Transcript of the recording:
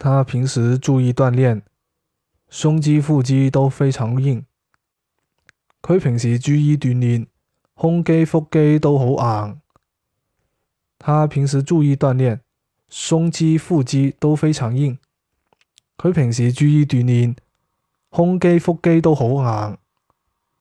他平时注意锻炼胸肌腹肌都非常硬。佢平时注意锻炼胸肌腹肌都好硬。他平时注意锻炼胸肌腹肌都非常硬。佢平时注意锻炼胸肌腹肌都好硬。